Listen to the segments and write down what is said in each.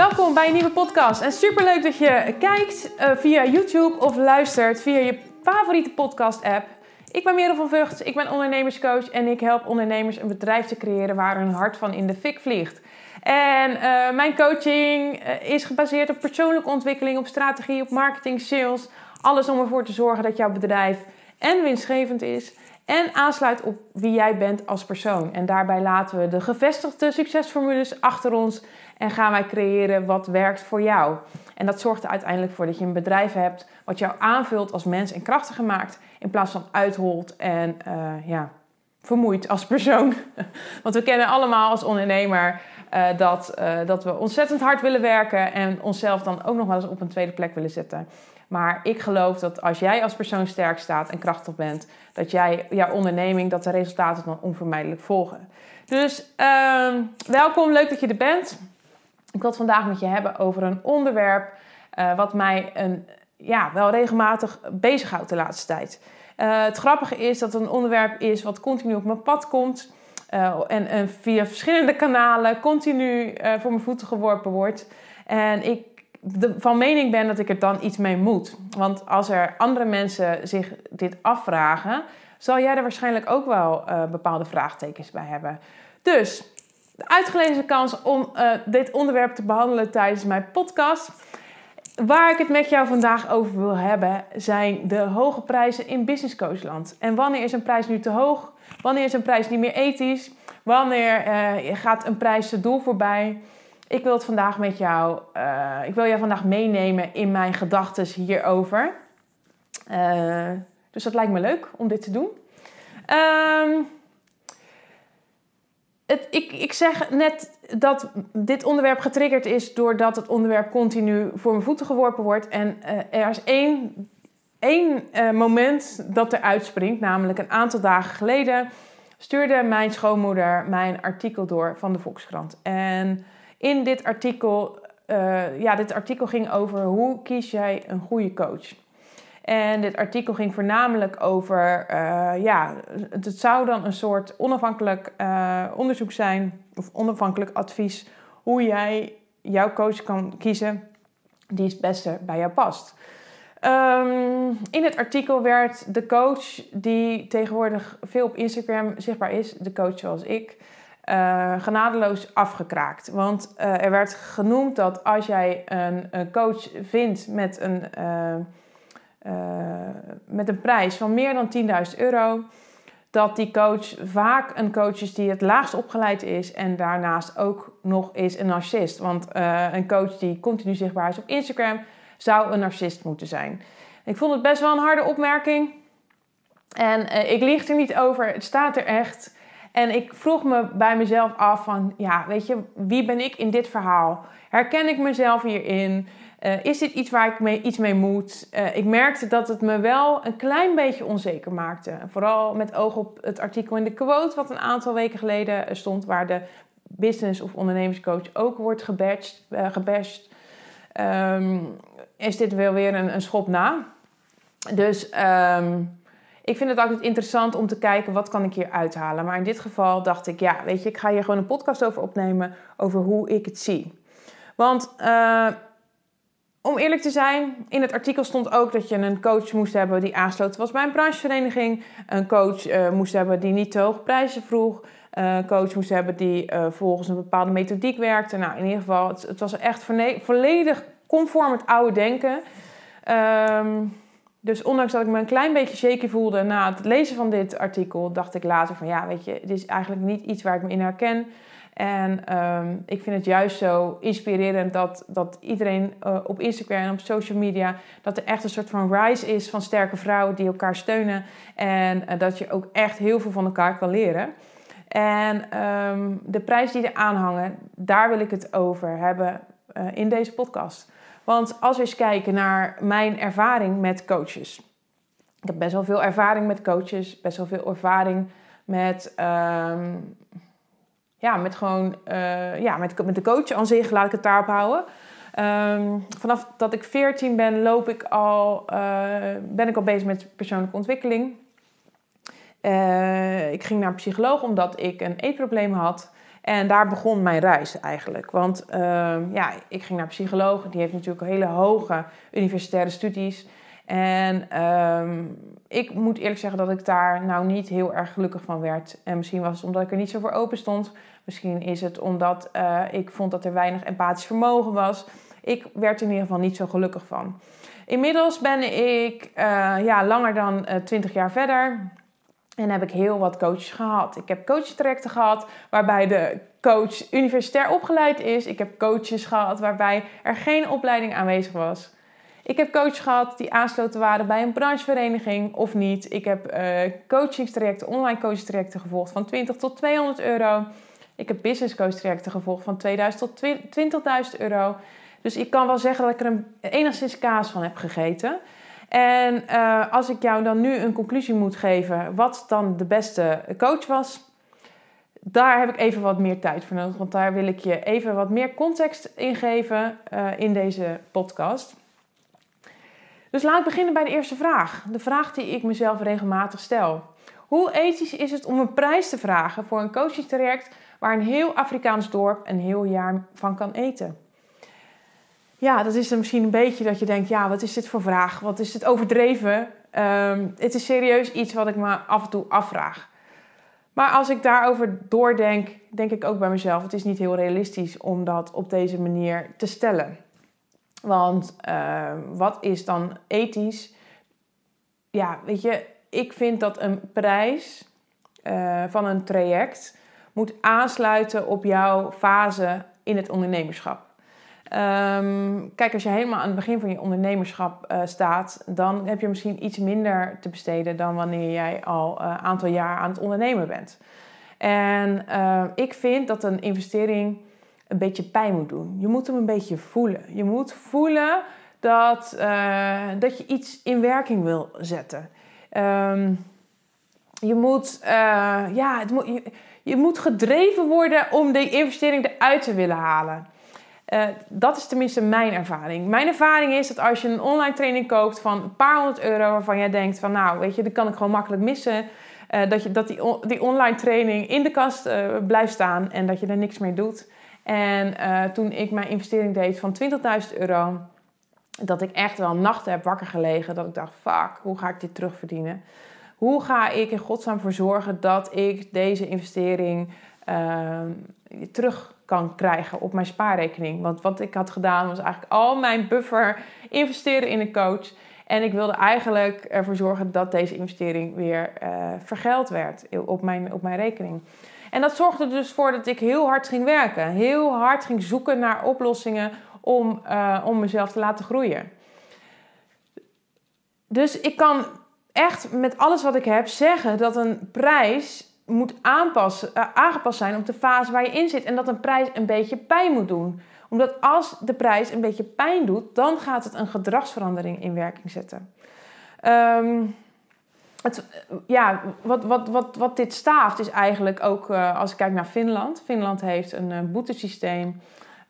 Welkom bij een nieuwe podcast. En superleuk dat je kijkt uh, via YouTube of luistert via je favoriete podcast-app. Ik ben Merel van Vught, ik ben ondernemerscoach en ik help ondernemers een bedrijf te creëren waar hun hart van in de fik vliegt. En uh, mijn coaching uh, is gebaseerd op persoonlijke ontwikkeling, op strategie, op marketing, sales. Alles om ervoor te zorgen dat jouw bedrijf en winstgevend is en aansluit op wie jij bent als persoon. En daarbij laten we de gevestigde succesformules achter ons en gaan wij creëren wat werkt voor jou. En dat zorgt er uiteindelijk voor dat je een bedrijf hebt wat jou aanvult als mens en krachtiger maakt, in plaats van uitholt en uh, ja, vermoeid als persoon. Want we kennen allemaal als ondernemer uh, dat, uh, dat we ontzettend hard willen werken en onszelf dan ook nog wel eens op een tweede plek willen zetten. Maar ik geloof dat als jij als persoon sterk staat en krachtig bent, dat jij, jouw onderneming, dat de resultaten dan onvermijdelijk volgen. Dus uh, welkom, leuk dat je er bent. Ik wil het vandaag met je hebben over een onderwerp uh, wat mij een, ja, wel regelmatig bezighoudt de laatste tijd. Uh, het grappige is dat het een onderwerp is wat continu op mijn pad komt. Uh, en, en, via verschillende kanalen continu voor mijn voeten geworpen wordt. En ik van mening ben dat ik er dan iets mee moet. Want als er andere mensen zich dit afvragen, zal jij er waarschijnlijk ook wel bepaalde vraagtekens bij hebben. Dus de uitgelezen kans om uh, dit onderwerp te behandelen tijdens mijn podcast. Waar ik het met jou vandaag over wil hebben, zijn de hoge prijzen in business coachland. En wanneer is een prijs nu te hoog? Wanneer is een prijs niet meer ethisch? Wanneer uh, gaat een prijs het doel voorbij? Ik wil het vandaag met jou, uh, ik wil jou vandaag meenemen in mijn gedachten hierover. Dus dat lijkt me leuk om dit te doen. Um, het, ik, ik zeg net dat dit onderwerp getriggerd is doordat het onderwerp continu voor mijn voeten geworpen wordt. En uh, er is één, één moment dat er uitspringt, namelijk een aantal dagen geleden stuurde mijn schoonmoeder mijn artikel door van de Volkskrant. En in dit artikel, uh, ja, dit artikel ging over hoe kies jij een goede coach. En dit artikel ging voornamelijk over, uh, ja, het zou dan een soort onafhankelijk uh, onderzoek zijn, of onafhankelijk advies, hoe jij jouw coach kan kiezen die het beste bij jou past. Um, in het artikel werd de coach die tegenwoordig veel op Instagram zichtbaar is, de coach zoals ik, uh, genadeloos afgekraakt. Want er werd genoemd dat als jij een, coach vindt met een, met een prijs van meer dan 10.000 euro, dat die coach vaak een coach is die het laagst opgeleid is en daarnaast ook nog is een narcist. Want een coach die continu zichtbaar is op Instagram zou een narcist moeten zijn. Ik vond het best wel een harde opmerking. En ik lieg er niet over, het staat er echt. En ik vroeg me bij mezelf af van, ja, weet je, wie ben ik in dit verhaal? Herken ik mezelf hierin? Uh, is dit iets waar ik mee, iets mee moet? Uh, ik merkte dat het me wel een klein beetje onzeker maakte. Vooral met oog op het artikel in de quote, wat een aantal weken geleden stond, waar de business of ondernemerscoach ook wordt. Uh, gebashed. Um, is dit wel weer een, een schop na? Dus um, ik vind het altijd interessant om te kijken wat kan ik hier uithalen. Maar in dit geval dacht ik, ja, weet je, ik ga hier gewoon een podcast over opnemen over hoe ik het zie. Want uh, om eerlijk te zijn, in het artikel stond ook dat je een coach moest hebben die aansloten was bij een branchevereniging. Een coach uh, moest hebben die niet te hoge prijzen vroeg. Uh, een coach moest hebben die volgens een bepaalde methodiek werkte. Nou, in ieder geval, het, het was echt volledig conform het oude denken. Um, dus ondanks dat ik me een klein beetje shaky voelde na het lezen van dit artikel, dacht ik later van ja, weet je, dit is eigenlijk niet iets waar ik me in herken. En um, ik vind het juist zo inspirerend dat, dat iedereen uh, op Instagram en op social media, dat er echt een soort van rise is van sterke vrouwen die elkaar steunen. En uh, dat je ook echt heel veel van elkaar kan leren. En um, de prijs die er aanhangen, daar wil ik het over hebben uh, in deze podcast. Want als we eens kijken naar mijn ervaring met coaches. Ik heb best wel veel ervaring met coaches, best wel veel ervaring met, um, ja, met gewoon, uh, ja, met, met de coach aan zich, laat ik het daarop houden. Um, vanaf dat ik 14 ben, loop ik al, uh, ben ik al bezig met persoonlijke ontwikkeling. Uh, ik ging naar een psycholoog omdat ik een eetprobleem had. En daar begon mijn reis eigenlijk. Want ehm, ja, ik ging naar psycholoog. Die heeft natuurlijk hele hoge universitaire studies. En ehm, ik moet eerlijk zeggen dat ik daar nou niet heel erg gelukkig van werd. En misschien was het omdat ik er niet zo voor open stond. Misschien is het omdat uh, ik vond dat er weinig empathisch vermogen was. Ik werd er in ieder geval niet zo gelukkig van. Inmiddels ben ik uh, ja, langer dan uh, eh, 20 jaar verder. En heb ik heel wat coaches gehad. Ik heb coachtrajecten gehad waarbij de coach universitair opgeleid is. Ik heb coaches gehad waarbij er geen opleiding aanwezig was. Ik heb coaches gehad die aansloten waren bij een branchevereniging of niet. Ik heb uh, coachingstrajecten, online coachingstrajecten gevolgd van 20 tot 200 euro. Ik heb business coach trajecten gevolgd van 2000 tot 20.000 euro. Dus ik kan wel zeggen dat ik er een, enigszins kaas van heb gegeten. En uh, als ik jou dan nu een conclusie moet geven, wat dan de beste coach was, daar heb ik even wat meer tijd voor nodig. Want daar wil ik je even wat meer context in geven uh, in deze podcast. Dus laat ik beginnen bij de eerste vraag. De vraag die ik mezelf regelmatig stel. Hoe ethisch is het om een prijs te vragen voor een coachingstraject waar een heel Afrikaans dorp een heel jaar van kan eten? Ja, dat is dan misschien een beetje dat je denkt: ja, wat is dit voor vraag? Wat is dit overdreven? Um, het is serieus iets wat ik me af en toe afvraag. Maar als ik daarover doordenk, denk ik ook bij mezelf: het is niet heel realistisch om dat op deze manier te stellen. Want uh, wat is dan ethisch? Ja, weet je, ik vind dat een prijs uh, van een traject moet aansluiten op jouw fase in het ondernemerschap. Um, kijk, als je helemaal aan het begin van je ondernemerschap uh, staat, dan heb je misschien iets minder te besteden dan wanneer jij al een aantal jaar aan het ondernemen bent. En ik vind dat een investering een beetje pijn moet doen. Je moet hem een beetje voelen. Je moet voelen dat, uh, dat je iets in werking wil zetten. Um, je moet, uh, ja, het moet, je, moet gedreven worden om die investering eruit te willen halen. Uh, dat is tenminste mijn ervaring. Mijn ervaring is dat als je een online training koopt van een paar honderd euro, waarvan jij denkt van nou, weet je, dat kan ik gewoon makkelijk missen. Dat je, dat die, die online training in de kast blijft staan en dat je er niks meer doet. En uh, toen ik mijn investering deed van 20.000 euro, dat ik echt wel nachten heb wakker gelegen. Dat ik dacht, fuck, hoe ga ik dit terugverdienen? Hoe ga ik in godsnaam voor zorgen dat ik deze investering uh, terug kan krijgen op mijn spaarrekening? Want wat ik had gedaan was eigenlijk al mijn buffer investeren in een coach. En ik wilde eigenlijk ervoor zorgen dat deze investering weer uh, vergeld werd op mijn, op mijn rekening. En dat zorgde dus voor dat ik heel hard ging werken. Heel hard ging zoeken naar oplossingen om, uh, om mezelf te laten groeien. Dus ik kan echt met alles wat ik heb zeggen dat een prijs moet aanpassen, uh, aangepast zijn op de fase waar je in zit. En dat een prijs een beetje pijn moet doen. Omdat als de prijs een beetje pijn doet, dan gaat het een gedragsverandering in werking zetten. Um, ja, wat, wat, wat, wat dit staaft is eigenlijk ook, uh, als ik kijk naar Finland. Finland heeft een uh, boetesysteem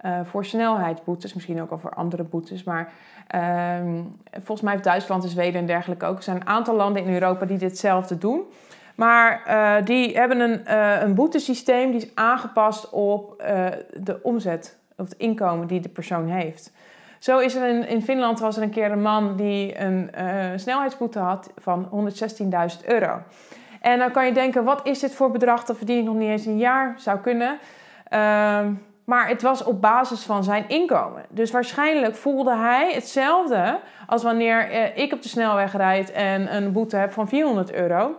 uh, voor snelheidsboetes, misschien ook al voor andere boetes. Maar ehm, volgens mij heeft Duitsland en Zweden en dergelijke ook. Er zijn een aantal landen in Europa die ditzelfde doen. Maar die hebben een, een boetesysteem die is aangepast op de omzet of het inkomen die de persoon heeft. Zo is er in, in Finland was er een keer een man die een uh, snelheidsboete had van 116.000 euro. En dan kan je denken, wat is dit voor bedrag? Dat verdien nog niet eens een jaar, zou kunnen. Uh, maar het was op basis van zijn inkomen. Dus waarschijnlijk voelde hij hetzelfde als wanneer uh, ik op de snelweg rijd en een boete heb van 400 euro.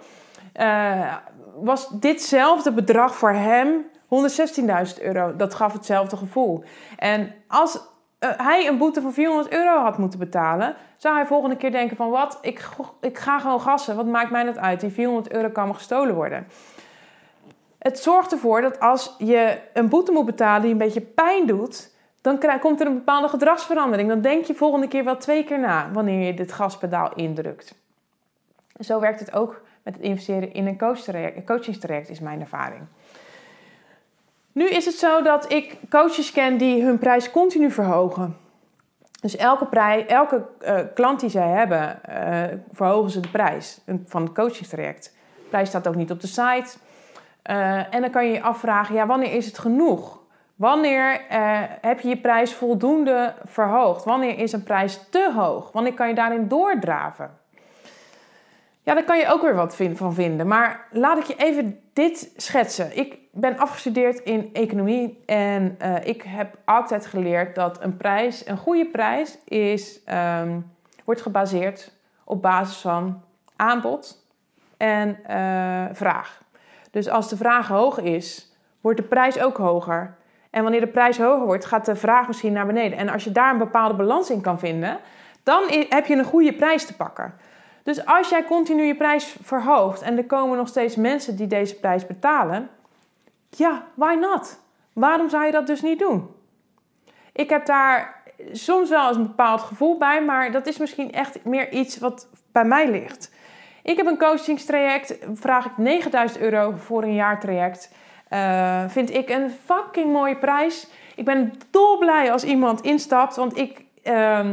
Uh, was ditzelfde bedrag voor hem 116.000 euro. Dat gaf hetzelfde gevoel. En als hij een boete van 400 euro had moeten betalen, zou hij volgende keer denken van wat, ik, ik ga gewoon gassen, wat maakt mij dat uit? Die 400 euro kan me gestolen worden. Het zorgt ervoor dat als je een boete moet betalen die een beetje pijn doet, dan komt er een bepaalde gedragsverandering. Dan denk je volgende keer wel twee keer na wanneer je dit gaspedaal indrukt. Zo werkt het ook met het investeren in een coachingstraject, is mijn ervaring. Nu is het zo dat ik coaches ken die hun prijs continu verhogen. Dus elke, prijs, elke uh, klant die zij hebben, uh, verhogen ze de prijs van het coachingstraject. De prijs staat ook niet op de site. Uh, en dan kan je je afvragen, ja, wanneer is het genoeg? Wanneer heb je je prijs voldoende verhoogd? Wanneer is een prijs te hoog? Wanneer kan je daarin doordraven? Ja, daar kan je ook weer wat van vinden. Maar laat ik je even dit schetsen. Ik ben afgestudeerd in economie en uh, ik heb altijd geleerd dat een prijs, een goede prijs, is, um, wordt gebaseerd op basis van aanbod en uh, vraag. Dus als de vraag hoog is, wordt de prijs ook hoger. En wanneer de prijs hoger wordt, gaat de vraag misschien naar beneden. En als je daar een bepaalde balans in kan vinden, dan heb je een goede prijs te pakken. Dus als jij continu je prijs verhoogt en er komen nog steeds mensen die deze prijs betalen, ja, why not? Waarom zou je dat dus niet doen? Ik heb daar soms wel eens een bepaald gevoel bij, maar dat is misschien echt meer iets wat bij mij ligt. Ik heb een coachingstraject, vraag ik 9000 euro voor een jaartraject. Uh, vind ik een fucking mooie prijs. Ik ben dolblij als iemand instapt, want ik, uh,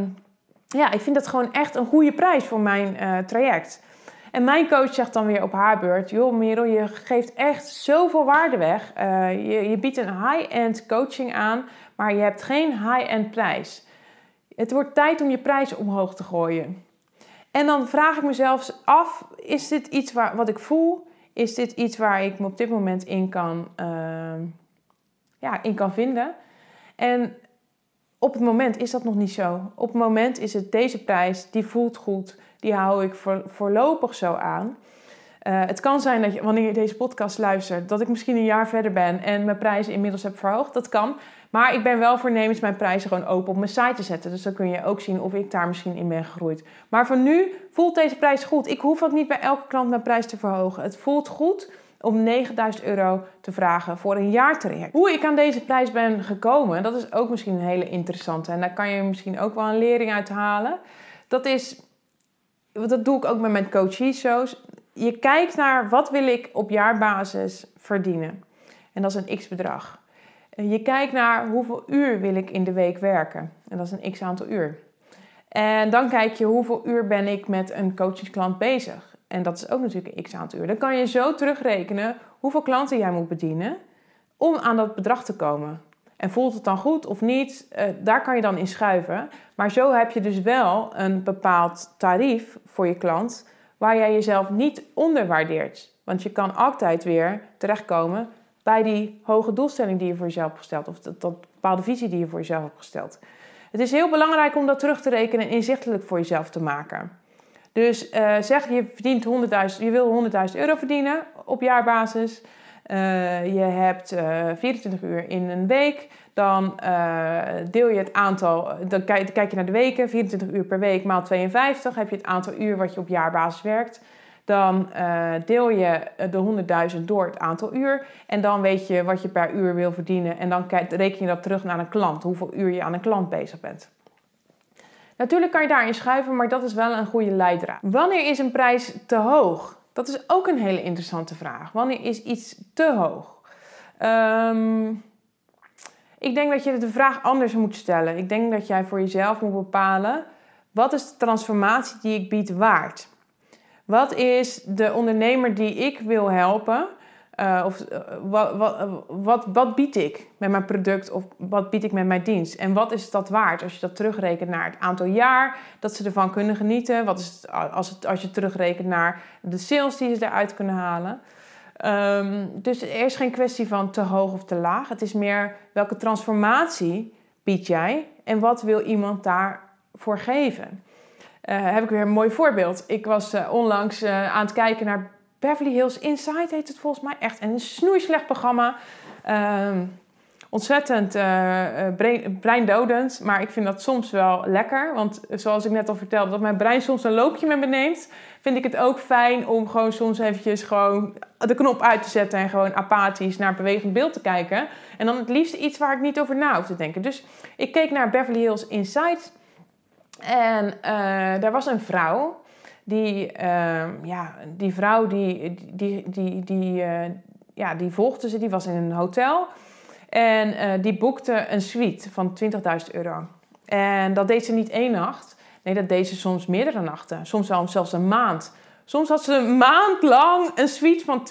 ja, ik vind dat gewoon echt een goede prijs voor mijn uh, traject. En mijn coach zegt dan weer op haar beurt: Joh, Merel, je geeft echt zoveel waarde weg. Uh, je, je biedt een high-end coaching aan, maar je hebt geen high-end prijs. Het wordt tijd om je prijs omhoog te gooien. En dan vraag ik mezelf af: is dit iets waar, wat ik voel? Is dit iets waar ik me op dit moment in kan, uh, ja, in kan vinden? En op het moment is dat nog niet zo. Op het moment is het deze prijs, die voelt goed, die hou ik voor, voorlopig zo aan. Uh, het kan zijn dat wanneer je deze podcast luistert, dat ik misschien een jaar verder ben en mijn prijzen inmiddels heb verhoogd. Dat kan. Maar ik ben wel voornemens mijn prijzen gewoon open op mijn site te zetten. Dus dan kun je ook zien of ik daar misschien in ben gegroeid. Maar voor nu voelt deze prijs goed. Ik hoef ook niet bij elke klant mijn prijs te verhogen. Het voelt goed om 9000 euro te vragen voor een jaartraject. Hoe ik aan deze prijs ben gekomen, dat is ook misschien een hele interessante. En daar kan je misschien ook wel een lering uit halen. Dat is, dat doe ik ook met mijn coachie-shows. Je kijkt naar wat wil ik op jaarbasis verdienen. En dat is een x-bedrag. Je kijkt naar hoeveel uur wil ik in de week werken. En dat is een x aantal uur. En dan kijk je hoeveel uur ben ik met een coachingsklant bezig. En dat is ook natuurlijk een x aantal uur. Dan kan je zo terugrekenen hoeveel klanten jij moet bedienen om aan dat bedrag te komen. En voelt het dan goed of niet? Uh, daar kan je dan in schuiven. Maar zo heb je dus wel een bepaald tarief voor je klant waar jij jezelf niet onderwaardeert. Want je kan altijd weer terechtkomen bij die hoge doelstelling die je voor jezelf hebt gesteld. Of dat, dat bepaalde visie die je voor jezelf hebt gesteld. Het is heel belangrijk om dat terug te rekenen en inzichtelijk voor jezelf te maken. Dus uh, zeg je verdient 100.000, je wil 100.000 euro verdienen op jaarbasis. Uh, je hebt uh, eh, 24 uur in een week. Dan deel je het aantal, dan kijk, kijk, je naar de weken, 24 uur per week maal 52. Heb je het aantal uur wat je op jaarbasis werkt. Dan deel je de 100.000 door het aantal uur. En dan weet je wat je per uur wil verdienen. En dan reken je dat terug naar een klant, hoeveel uur je aan een klant bezig bent. Natuurlijk kan je daarin schuiven, maar dat is wel een goede leidraad. Wanneer is een prijs te hoog? Dat is ook een hele interessante vraag. Wanneer is iets te hoog? Um, ik denk dat je de vraag anders moet stellen. Ik denk dat jij voor jezelf moet bepalen: wat is de transformatie die ik bied waard? Wat is de ondernemer die ik wil helpen? Uh, of uh, wat, wat, wat, bied ik met mijn product of wat bied ik met mijn dienst? En wat is dat waard als je dat terugrekent naar het aantal jaar dat ze ervan kunnen genieten? Wat is als, het, als je terugrekent naar de sales die ze eruit kunnen halen? Um, dus er is geen kwestie van te hoog of te laag. Het is meer welke transformatie bied jij en wat wil iemand daarvoor geven? Uh, heb ik weer een mooi voorbeeld. Ik was onlangs aan het kijken naar Beverly Hills Inside heet het volgens mij. Echt een snoeislecht programma. Uh, ontzettend uh, breindodend. Maar ik vind dat soms wel lekker. Want zoals ik net al vertelde, dat mijn brein soms een loopje met me neemt. Vind ik het ook fijn om gewoon soms eventjes gewoon de knop uit te zetten. En gewoon apathisch naar bewegend beeld te kijken. En dan het liefst iets waar ik niet over na hoef te denken. Dus ik keek naar Beverly Hills Inside. En uh, daar was een vrouw die, uh, ja, die vrouw die, die, die, die, uh, ja, die volgde ze, die was in een hotel. En uh, die boekte een suite van 20.000 euro. En dat deed ze niet één nacht. Nee, dat deed ze soms meerdere nachten. Soms wel zelfs een maand. Soms had ze een maand lang een suite van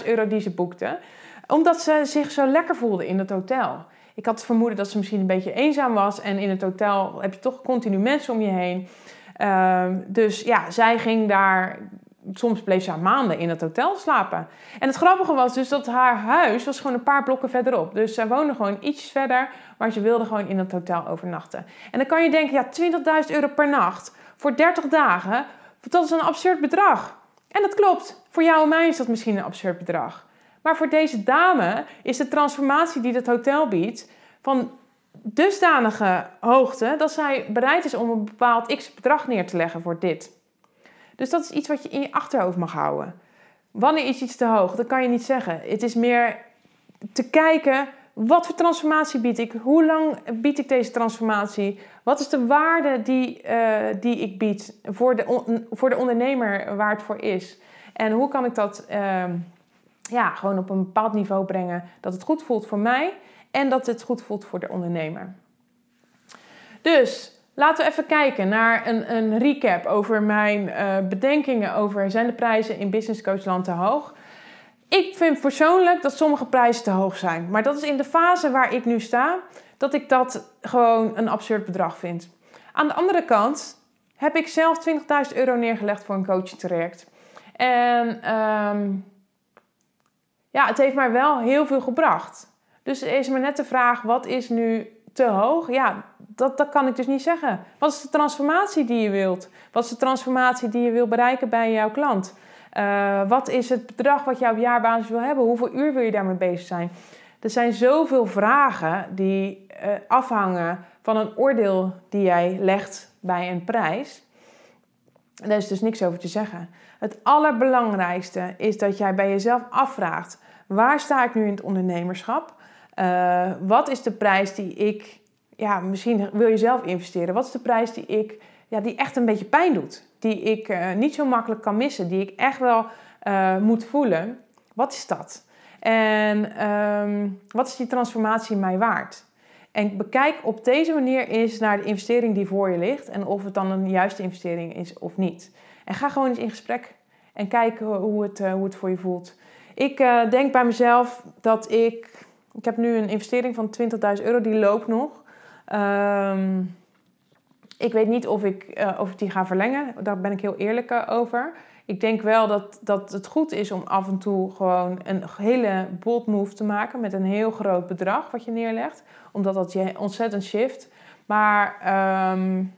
20.000 euro die ze boekte. Omdat ze zich zo lekker voelde in het hotel. Ik had het vermoeden dat ze misschien een beetje eenzaam was. En in het hotel heb je toch continu mensen om je heen. Ehm, dus ja, zij ging daar soms bleef ze maanden in het hotel slapen. En het grappige was dus dat haar huis was gewoon een paar blokken verderop. Dus zij woonde gewoon iets verder, maar ze wilde gewoon in het hotel overnachten. En dan kan je denken, ja, 20.000 euro per nacht voor 30 dagen, dat is een absurd bedrag. En dat klopt. Voor jou en mij is dat misschien een absurd bedrag. Maar voor deze dame is de transformatie die het hotel biedt van dusdanige hoogte dat zij bereid is om een bepaald x bedrag neer te leggen voor dit. Dus dat is iets wat je in je achterhoofd mag houden. Wanneer is iets te hoog? Dat kan je niet zeggen. Het is meer te kijken, wat voor transformatie bied ik? Hoe lang bied ik deze transformatie? Wat is de waarde die, uh, die ik bied voor de, voor de ondernemer waar het voor is? En hoe kan ik dat uh, ja, gewoon op een bepaald niveau brengen dat het goed voelt voor mij en dat het goed voelt voor de ondernemer? Dus Laten we even kijken naar een, een recap over mijn uh, bedenkingen over zijn de prijzen in Business Coach Land te hoog. Ik vind persoonlijk dat sommige prijzen te hoog zijn. Maar dat is in de fase waar ik nu sta, dat ik dat gewoon een absurd bedrag vind. Aan de andere kant heb ik zelf 20.000 euro neergelegd voor een coaching traject. En um, ja, het heeft mij wel heel veel gebracht. Dus is me net de vraag, wat is nu te hoog? Ja, dat, dat kan ik dus niet zeggen. Wat is de transformatie die je wilt? Wat is de transformatie die je wil bereiken bij jouw klant? Uh, wat is het bedrag wat je op jaarbasis wil hebben? Hoeveel uur wil je daarmee bezig zijn? Er zijn zoveel vragen die uh, afhangen van een oordeel die jij legt bij een prijs. Daar is dus niks over te zeggen. Het allerbelangrijkste is dat jij bij jezelf afvraagt: waar sta ik nu in het ondernemerschap? Uh, wat is de prijs die ik ja, misschien wil je zelf investeren. Wat is de prijs die ik, ja, die echt een beetje pijn doet? Die ik uh, niet zo makkelijk kan missen, die ik echt wel uh, moet voelen. Wat is dat? En um, wat is die transformatie mij waard? En bekijk op deze manier eens naar de investering die voor je ligt en of het dan een juiste investering is of niet. En ga gewoon eens in gesprek en kijk hoe het, hoe het voor je voelt. Ik denk bij mezelf dat ik. Ik heb nu een investering van 20.000 euro, die loopt nog. Um, ik weet niet of ik, uh, of ik die ga verlengen. Daar ben ik heel eerlijk uh, over. Ik denk wel dat, dat het goed is om af en toe gewoon een hele bold move te maken met een heel groot bedrag wat je neerlegt. Omdat dat je ontzettend shift. Maar um,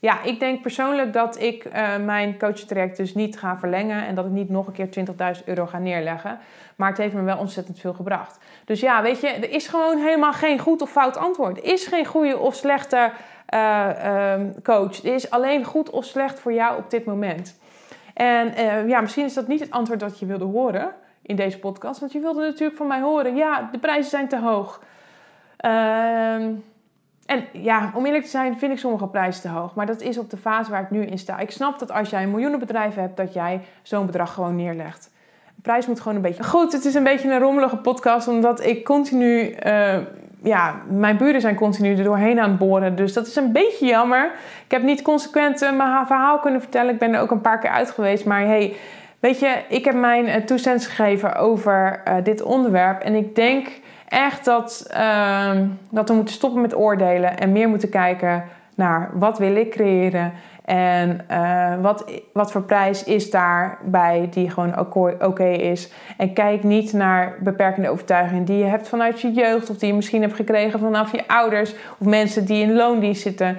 ja, ik denk persoonlijk dat ik uh, mijn coachtraject dus niet ga verlengen en dat ik niet nog een keer 20.000 euro ga neerleggen. Maar het heeft me wel ontzettend veel gebracht. Dus ja, weet je, er is gewoon helemaal geen goed of fout antwoord. Er is geen goede of slechte uh, um, coach. Er is alleen goed of slecht voor jou op dit moment. En uh, ja, misschien is dat niet het antwoord dat je wilde horen in deze podcast. Want je wilde natuurlijk van mij horen, ja, de prijzen zijn te hoog. Ehm en ja, om eerlijk te zijn vind ik sommige prijzen te hoog. Maar dat is op de fase waar ik nu in sta. Ik snap dat als jij een miljoenenbedrijf hebt, dat jij zo'n bedrag gewoon neerlegt. De prijs moet gewoon een beetje... Goed, het is een beetje een rommelige podcast, omdat ik continu... Uh, ja, mijn buren zijn continu er doorheen aan het boren. Dus dat is een beetje jammer. Ik heb niet consequent uh, mijn verhaal kunnen vertellen. Ik ben er ook een paar keer uit geweest. Maar hey, weet je, ik heb mijn uh, toestemming gegeven over dit onderwerp. En ik denk echt dat, uh, dat we moeten stoppen met oordelen en meer moeten kijken naar wat wil ik creëren en uh, wat, wat voor prijs is daarbij die gewoon oké is. En kijk niet naar beperkende overtuigingen die je hebt vanuit je jeugd of die je misschien hebt gekregen vanaf je ouders of mensen die in loondienst zitten.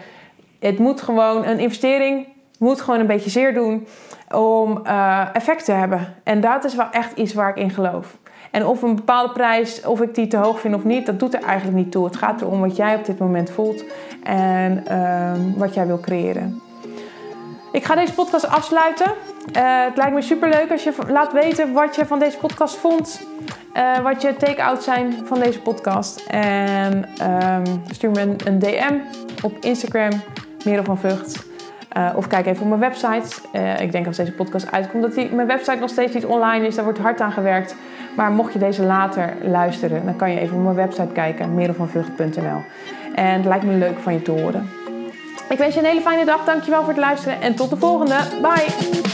Het moet gewoon een investering moet gewoon een beetje zeer doen om uh, effect te hebben. En dat is wel echt iets waar ik in geloof. En of een bepaalde prijs, of ik die te hoog vind of niet, dat doet er eigenlijk niet toe. Het gaat erom wat jij op dit moment voelt en uh, wat jij wil creëren. Ik ga deze podcast afsluiten. Uh, het lijkt me super leuk als je laat weten wat je van deze podcast vond. Uh, wat je take-outs zijn van deze podcast. En um, stuur me een, DM op Instagram, Merel van Vught. Uh, of kijk even op mijn website. ik denk als deze podcast uitkomt dat die, mijn website nog steeds niet online is. Daar wordt hard aan gewerkt. Maar mocht je deze later luisteren, dan kan je even op mijn website kijken, merelvanvught.nl. En het lijkt me leuk van je te horen. Ik wens je een hele fijne dag. Dankjewel voor het luisteren en tot de volgende. Bye!